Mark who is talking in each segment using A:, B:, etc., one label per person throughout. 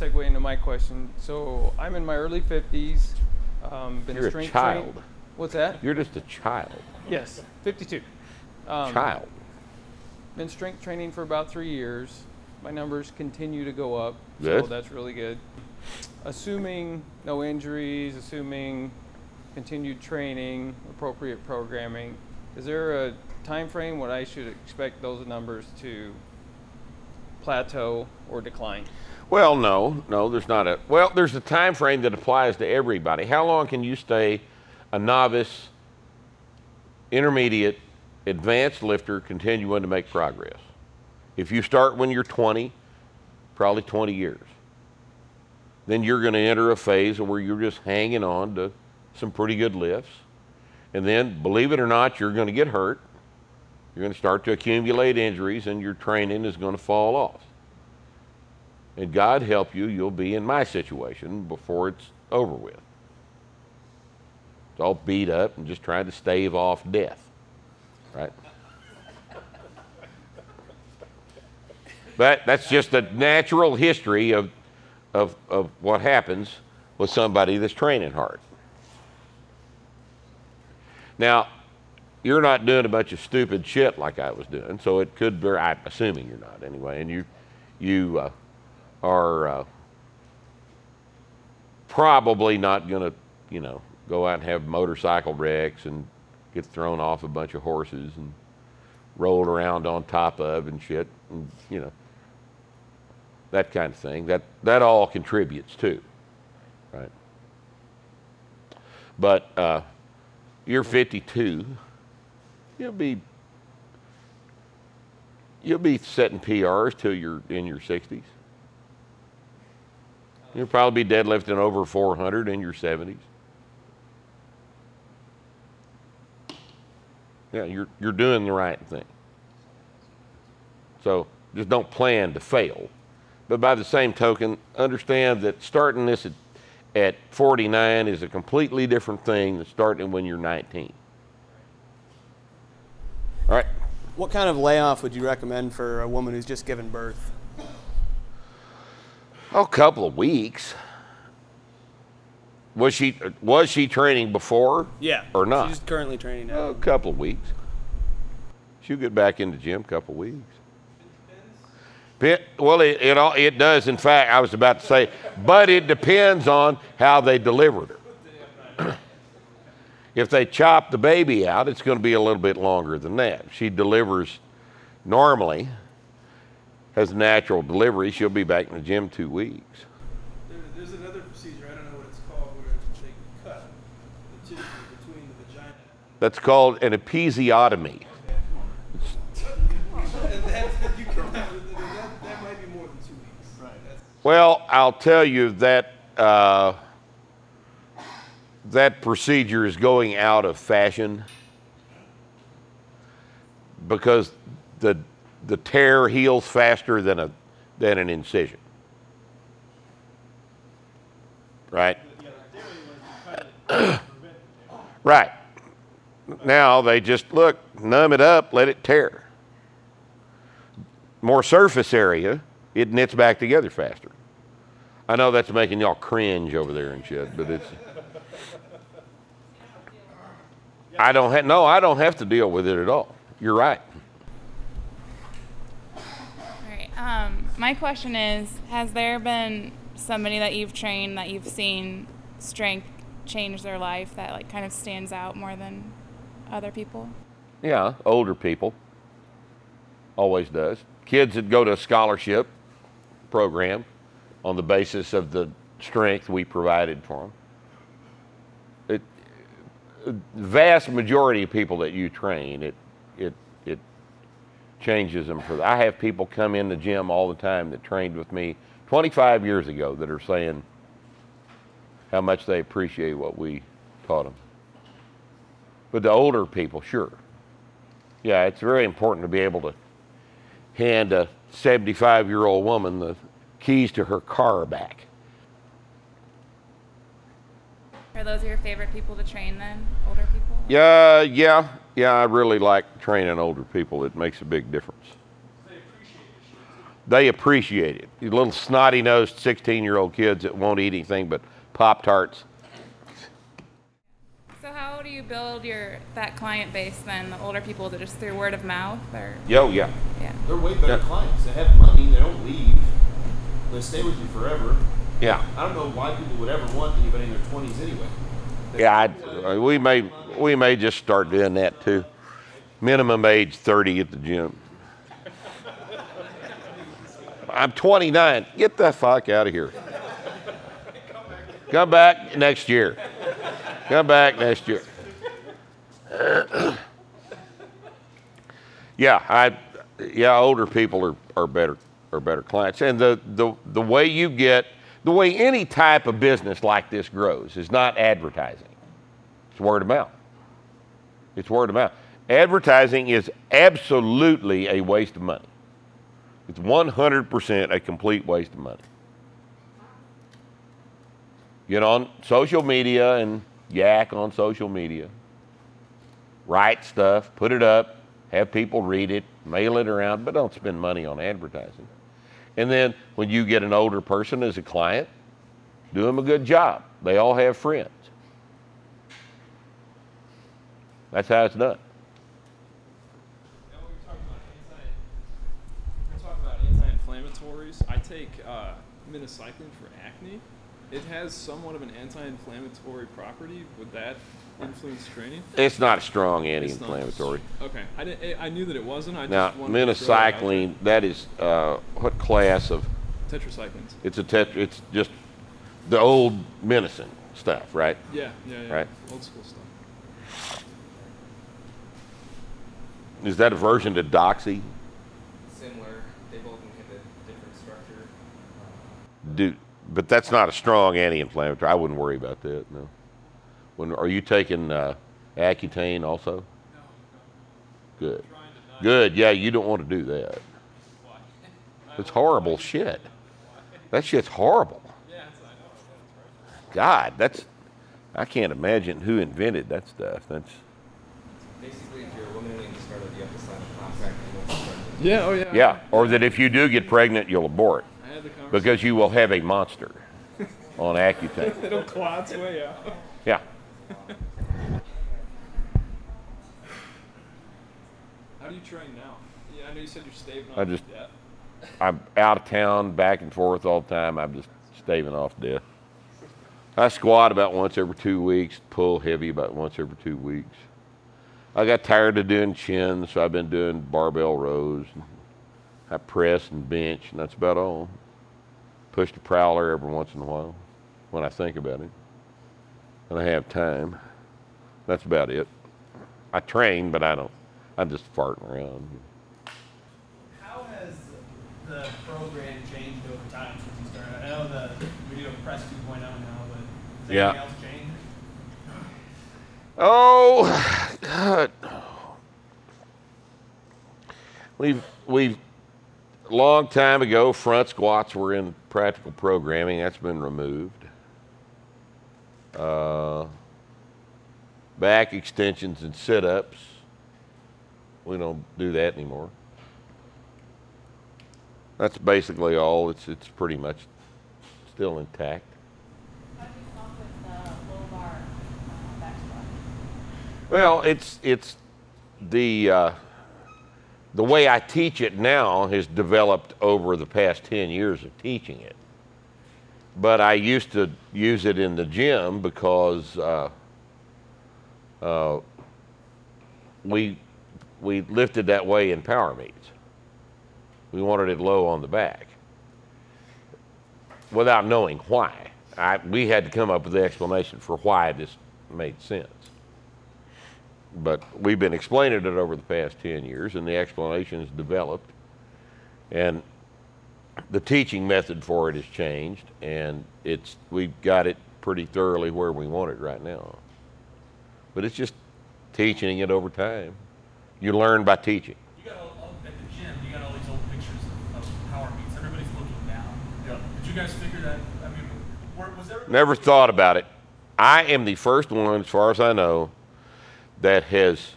A: segue into my question. So I'm in my early 50s. Um, been
B: You're a
A: strength
B: child.
A: train- What's that?
B: You're just a child.
A: Yes, 52. Um,
B: child.
A: Been strength training for about three years. My numbers continue to go up, so
B: Good.
A: that's really good. Assuming no injuries, assuming continued training, appropriate programming, is there a time frame when I should expect those numbers to plateau or decline?
B: Well, no, no, there's not a. Well, there's a time frame that applies to everybody. How long can you stay a novice, intermediate, advanced lifter continuing to make progress? If you start when you're 20, probably 20 years. Then you're going to enter a phase where you're just hanging on to some pretty good lifts. And then, believe it or not, you're going to get hurt. You're going to start to accumulate injuries, and your training is going to fall off. And God help you, you'll be in my situation before it's over with. It's all beat up and just trying to stave off death. Right? But that's just the natural history of, of, of what happens with somebody that's training hard. Now, you're not doing a bunch of stupid shit like I was doing, so it could be, I'm assuming you're not anyway, and you, you uh, are uh, probably not going to, you know, go out and have motorcycle wrecks and get thrown off a bunch of horses and rolled around on top of and shit, and, you know, that kind of thing. That, that all contributes too, right? But uh, you're 52 you'll be you'll be setting PRs till you're in your 60s. You'll probably be deadlifting over 400 in your 70s. Yeah, you're you're doing the right thing. So just don't plan to fail. But by the same token, understand that starting this at, at 49 is a completely different thing than starting when you're 19. All right.
C: What kind of layoff would you recommend for a woman who's just given birth?
B: Oh, a couple of weeks. Was she was she training before?
C: Yeah.
B: Or not?
C: She's currently training now.
B: A couple of weeks. She'll get back in the gym a couple of weeks. Pe- Well, it, it all it does. In fact, I was about to say, but it depends on how they delivered her. if they chop the baby out, it's going to be a little bit longer than that. She delivers normally, has natural delivery, she'll be back in the gym two weeks.
D: There, there's another procedure, I don't know what it's called, where they cut the tissue between the vagina.
B: That's called an episiotomy.
D: And that, you can, that, that might be more than two weeks. Right. That's,
B: Well, I'll tell you that uh, that procedure is going out of fashion because the the tear heals faster than a than an incision. Right. right. Now they just look, numb it up, let it tear. More surface area, it knits back together faster. I know that's making y'all cringe over there and shit, but it's. I don't have no. I don't have to deal with it at all. You're right.
E: All right. Um, my question is Has there been somebody that you've trained that you've seen strength change their life that like kind of stands out more than other people?
B: Yeah, older people. Always does. Kids that go to a scholarship program on the basis of the strength we provided for them. It, the vast majority of people that you train, it, it changes them for. I have people come in the gym all the time that trained with me 25 years ago that are saying how much they appreciate what we taught them. But the older people, sure. Yeah, it's very important to be able to hand a 75 year old woman the keys to her car back.
E: Are those your favorite people to train then? Older people?
B: Yeah, yeah, yeah, I really like training older people. It makes a big difference. they appreciate it. These little snotty nosed 16 year old kids that won't eat anything but Pop Tarts.
E: So how do you build your that client base then? The older people, that just through word of mouth, or
B: Yo, yeah.
E: yeah.
F: They're way better
B: Yeah.
F: clients. They have money. They don't leave. They stay with you forever.
B: Yeah.
F: I don't know why people would ever want anybody in their 20s anyway. They-
B: Yeah, I'd, uh, we may we may just start doing that too. Minimum age 30 at the gym. I'm 29. Get the fuck out of here. Come back next year. Come back next year. yeah, I yeah, older people are, are better are better clients. And the, the the way you get the way any type of business like this grows is not advertising. It's word of mouth. It's word of mouth. Advertising is absolutely a waste of money. It's 100% a complete waste of money. Get on social media and yak on social media. Write stuff, put it up, have people read it, mail it around, but don't spend money on advertising. And then when you get an older person as a client, do them a good job. They all have friends. That's how it's done.
G: Now, when we're talking about anti, we're talking about anti-inflammatories. I take uh, minocycline for acne. It has somewhat of an anti-inflammatory property. Would that influence training?
B: It's not a strong anti-inflammatory.
G: Okay, I didn't. I knew that it wasn't. I
B: Now,
G: just wanted to throw it out there.
B: minocycline, that is uh, what class of?
G: Tetracyclines.
B: It's a tet. It's just the old medicine stuff, right?
G: Yeah, yeah, yeah.
B: Right.
G: Old school stuff.
B: Is that a version to Doxy?
H: similar. They both inhibit different structure.
B: Do, but that's not a strong anti-inflammatory. I wouldn't worry about that. No. When are you taking uh, Accutane also? No. Good. Good. Yeah, you don't want to do that. It's horrible shit. That shit's horrible. God, that's. I can't imagine who invented that stuff. That's.
H: Basically, if you're a woman and you started, you have to sign a contract and once you start
G: Yeah. Oh yeah.
B: Yeah, or that if you do get pregnant, you'll abort
G: I had the conversation.
B: because you will have a monster on Accutane.
G: It'll claw its way out.
B: Yeah.
G: How do you train now? Yeah, I know you said you're staving
B: I
G: off
B: just-
G: death.
B: I'm out of town, back and forth all the time. I'm just staving off death. I squat about once every two weeks, pull heavy about once every two weeks. I got tired of doing chin, so I've been doing barbell rows. I press and bench, and that's about all. Push the prowler every once in a while when I think about it. And I have time. That's about it. I train, but I don't. I'm just farting around.
C: How has the program changed over time since you started? I know the you're doing Press 2.0 now, but has
B: Yeah.
C: anything else changed?
B: Oh, God. We've we've long time ago front squats were in practical programming. That's been removed. Uh, back extensions and sit-ups. We don't do that anymore. That's basically all. It's it's pretty much still intact.
E: How do you come up with the low bar uh, back squat?
B: Well, it's it's the uh, the way I teach it now has developed over the past ten years of teaching it. But I used to use it in the gym because uh, uh, we we lifted that way in power meets. We wanted it low on the back without knowing why. I, we had to come up with the explanation for why this made sense but we've been explaining it over the past 10 years and the explanation has developed and the teaching method for it has changed and it's we've got it pretty thoroughly where we want it right now but it's just teaching it over time you learn by teaching
I: You got all, all, at the gym. You got all these old pictures of, of power meets. Everybody's looking down.
F: Yeah.
I: Did you guys figure that? I mean, were, was there?
B: never thought about it i am the first one as far as i know that has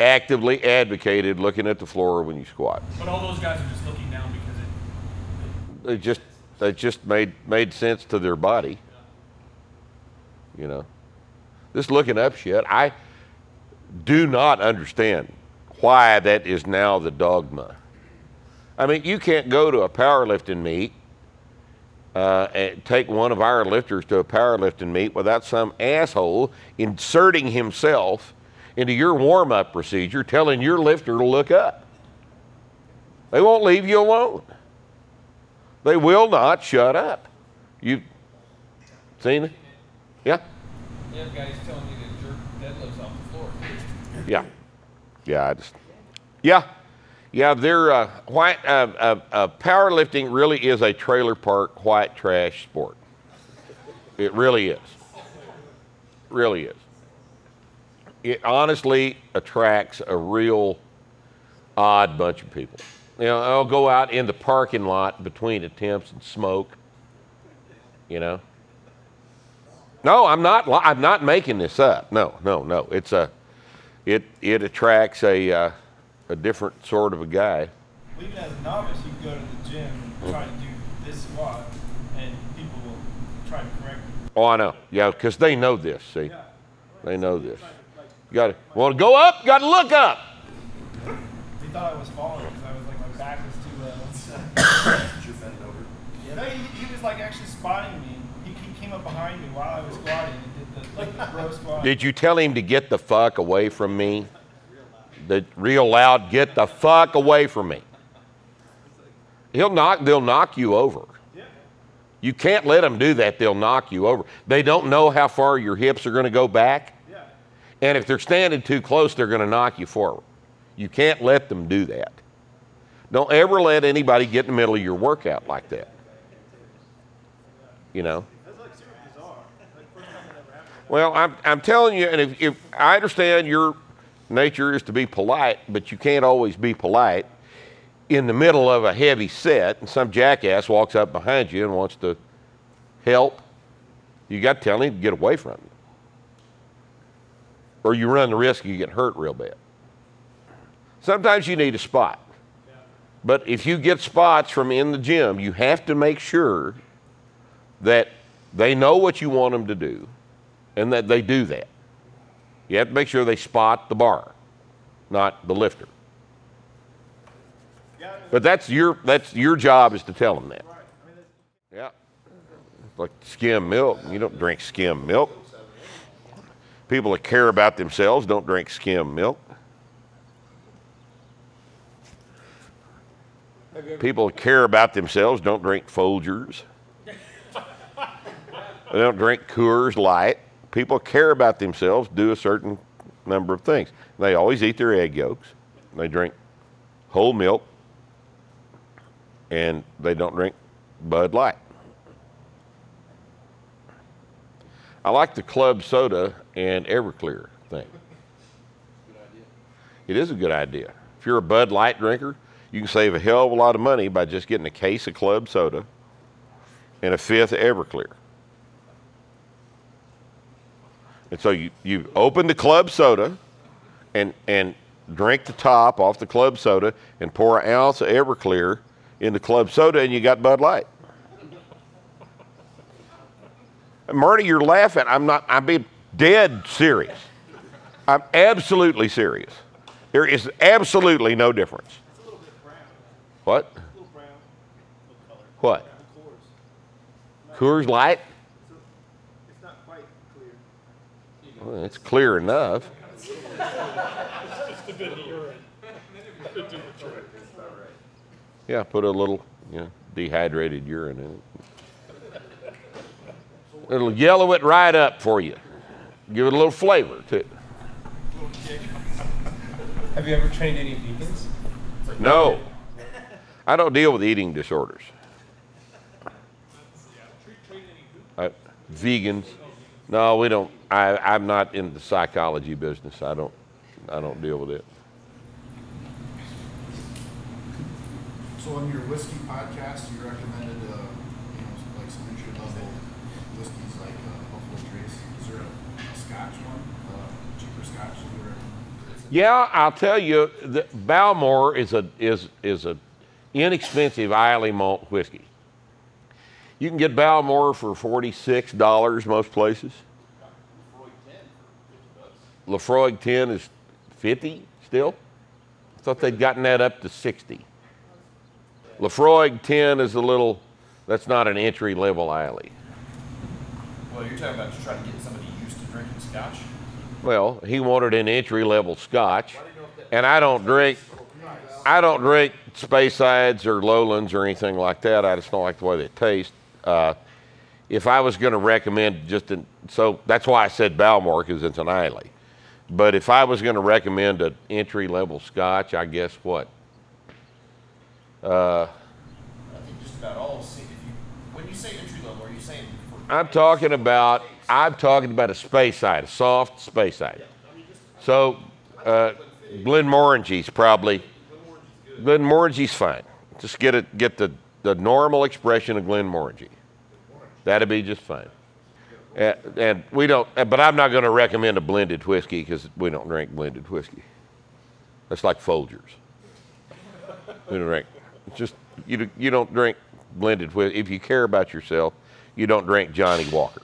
B: actively advocated looking at the floor when you squat
I: But all those guys are just looking down because it
B: They just they just made made sense to their body. You know, this looking up shit. I do not understand why that is now the dogma. I mean, you can't go to a powerlifting meet uh, and take one of our lifters to a powerlifting meet without some asshole inserting himself into your warm up procedure, telling your lifter to look up. They won't leave you alone. They will not shut up. You've seen it? Yeah?
A: Have guys telling you to jerk deadlifts off the floor.
B: Yeah. Yeah, I just, yeah. Yeah, they're uh, white. Uh, uh, uh, powerlifting really is a trailer park white trash sport. It really is. Really is. It honestly attracts a real odd bunch of people. You know, I'll go out in the parking lot between attempts and smoke. You know. No, I'm not. I'm not making this up. No, no, no. It's a. It it attracts a uh, a different sort of a guy.
D: Well, even as a novice, you can go to the gym and try to do this squat, and people will try to correct you.
B: Oh, I know. Yeah, because they know this. See, they know this. You got to want to go up. Got to look up.
D: He thought I was falling because I was like my back was too low.
F: You're bent over.
D: Yeah, no, he, he was like actually spotting me. He, he came up behind me while I was squatting and did the like the bro squat.
B: Did you tell him to get the fuck away from me? The real loud, get the fuck away from me. He'll knock. They'll knock you over. You can't let them do that. They'll knock you over. They don't know how far your hips are going to go back. And if they're standing too close, they're going to knock you forward. You can't let them do that. Don't ever let anybody get in the middle of your workout like that. You know? Well, I'm, I'm telling you, and if, if I understand your nature is to be polite, but you can't always be polite in the middle of a heavy set, and some jackass walks up behind you and wants to help, you got to tell him to get away from you. Or you run the risk you get hurt real bad. Sometimes you need a spot. But if you get spots from in the gym, you have to make sure that they know what you want them to do and that they do that. You have to make sure they spot the bar, not the lifter.
D: Yeah, I mean,
B: But that's your that's your job is to tell them that.
D: right. I mean, that's,
B: Yeah. It's like skim milk. You don't drink skim milk. People that care about themselves don't drink skim milk. People that care about themselves don't drink Folgers. They don't drink Coors Light. People care about themselves do a certain number of things. They always eat their egg yolks. They drink whole milk, and they don't drink Bud Light. I like the club soda and Everclear thing. It is a good idea. If you're a Bud Light drinker, you can save a hell of a lot of money by just getting a case of club soda and a fifth of Everclear. And so you, you open the club soda and, and drink the top off the club soda and pour an ounce of Everclear in the club soda, and you got Bud Light. Marty, you're laughing. I'm not, I'm being dead serious. I'm absolutely serious. There is absolutely no difference.
D: it's a bit.
B: What?
D: A brown.
B: What?
D: Cores.
B: Coors Light?
D: It's not quite clear.
B: Well, it's clear enough. Yeah, put a little, know, dehydrated urine in it. It'll yellow it right up for you. Give it a little flavor too.
H: Have you ever trained any vegans?
B: No, I don't deal with eating disorders. I, vegans? No, we don't. I, I'm not in the psychology business. I don't. I don't deal with it.
J: So on your whiskey podcast, you recommended, uh, you know, like some entry level whiskeys like uh, Buffalo Trace. Is there a, a Scotch one, uh, cheaper Scotch that?
B: Yeah, I'll tell you, the Bowmore is a is is a inexpensive Islay malt whiskey. You can get Bowmore for $46 most places. Laphroaig 10 is 50 still? I thought they'd gotten that up to 60. Laphroaig 10 is a little, that's not an entry level Islay.
H: Well, you're talking about just trying to get somebody drinking scotch.
B: Well, he wanted an entry level scotch, and I don't drink, I don't drink Speysides or Lowlands or anything like that. I just don't like the way they taste. Uh, if I was going to recommend just an, so that's why I said Bowmore because it's an Islay. But if I was going to recommend an entry level scotch, I guess what? Uh,
H: I think just about all. If you when you say entry level, are you saying? For
B: I'm talking about I'm talking about a Speyside, a soft Speyside. So uh, Glenmorangie's probably Glenmorangie's fine. Just get it get the, the normal expression of Glenmorangy. That'd be just fine. Uh, and we don't, but I'm not going to recommend a blended whiskey because we don't drink blended whiskey. That's like Folgers. We don't drink. It's just you. You don't drink blended whiskey. If you care about yourself, you don't drink Johnnie Walker.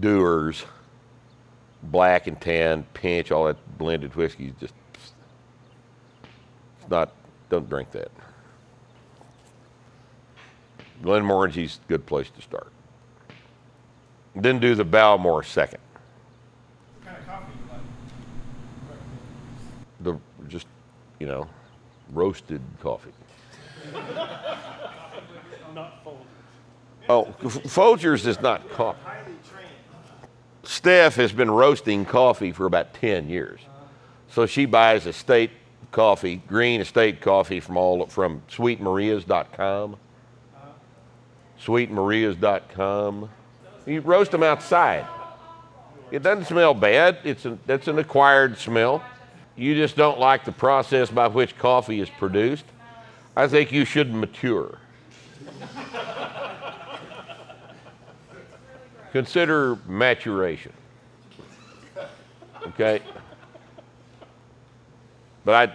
B: Dewar's, black and tan, pinch, all that blended whiskey. Just it's not. Don't drink that. Glenmorangie's a good place to start. Then do the Bowmore second.
I: Kind of like?
B: The just, you know, roasted coffee.
C: Not folded.
B: Oh, Folgers is not coffee. Steph has been roasting coffee for about 10 years. So she buys estate coffee, green estate coffee from all from sweetmarias.com. Sweetmarias.com. You roast them outside. It doesn't smell bad. It's an, that's an acquired smell. You just don't like the process by which coffee is produced. I think you should mature. Consider maturation. Okay? But I,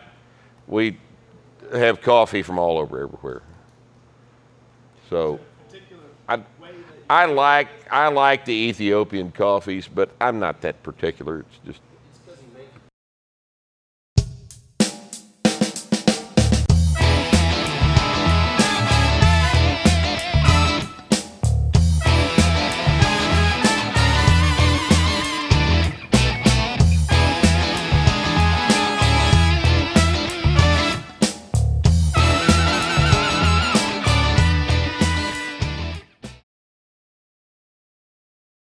B: we have coffee from all over everywhere. So I, I like I like the Ethiopian coffees, but I'm not that particular. It's just